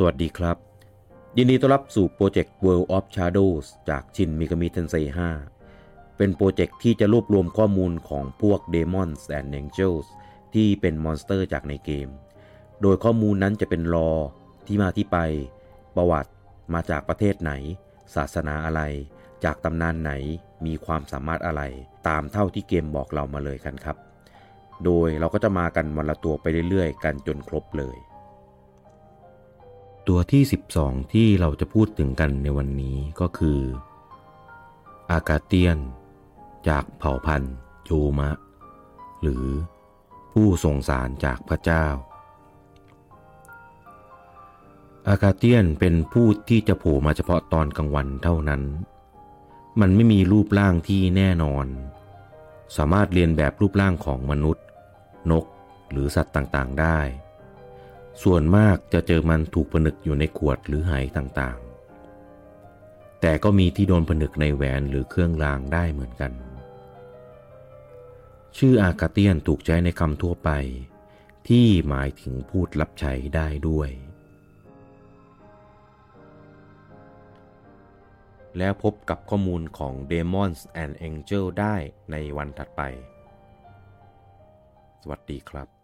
สวัสดีครับ ยินดีต้อนรับสู่โปรเจกต์ World of Shadows จาก Shin Megami Tensei 5เป็นโปรเจกต์ที่จะรวบรวมข้อมูลของพวก Demons and Angels ที่เป็น monster จากในเกม โดยข้อมูลนั้นจะเป็น lore ที่มาที่ไป ประวัติมาจากประเทศไหน ศาสนาอะไร จากตำนานไหนมีความสามารถอะไร ตามเท่าที่เกมบอกเรามาเลยกันครับ โดยเราก็จะมากันวันละตัวไปเรื่อยๆ กันจนครบเลย ตัวที่ 12 ที่เราจะพูดถึงกันในวันนี้ก็คือ อากาเตียน จากเผ่าพันธุ์โยมะ หรือผู้ส่งสารจากพระเจ้า อากาเตียนเป็นผู้ที่จะโผล่มาเฉพาะตอนกลางวันเท่านั้น มันไม่มีรูปร่างที่แน่นอน สามารถเรียนแบบรูปร่างของมนุษย์ นกหรือสัตว์ต่างๆได้ ส่วนมากจะเจอมันถูกผนึกอยู่ในขวดหรือไหต่างๆ แต่ก็มีที่โดนผนึกในแหวนหรือเครื่องรางได้เหมือนกัน ชื่ออากาเตียนถูกใช้ในคำทั่วไป ที่หมายถึงพูดรับใช้ได้ด้วย แล้วพบกับข้อมูลของ Demons and Angel ได้ในวันถัดไป สวัสดีครับ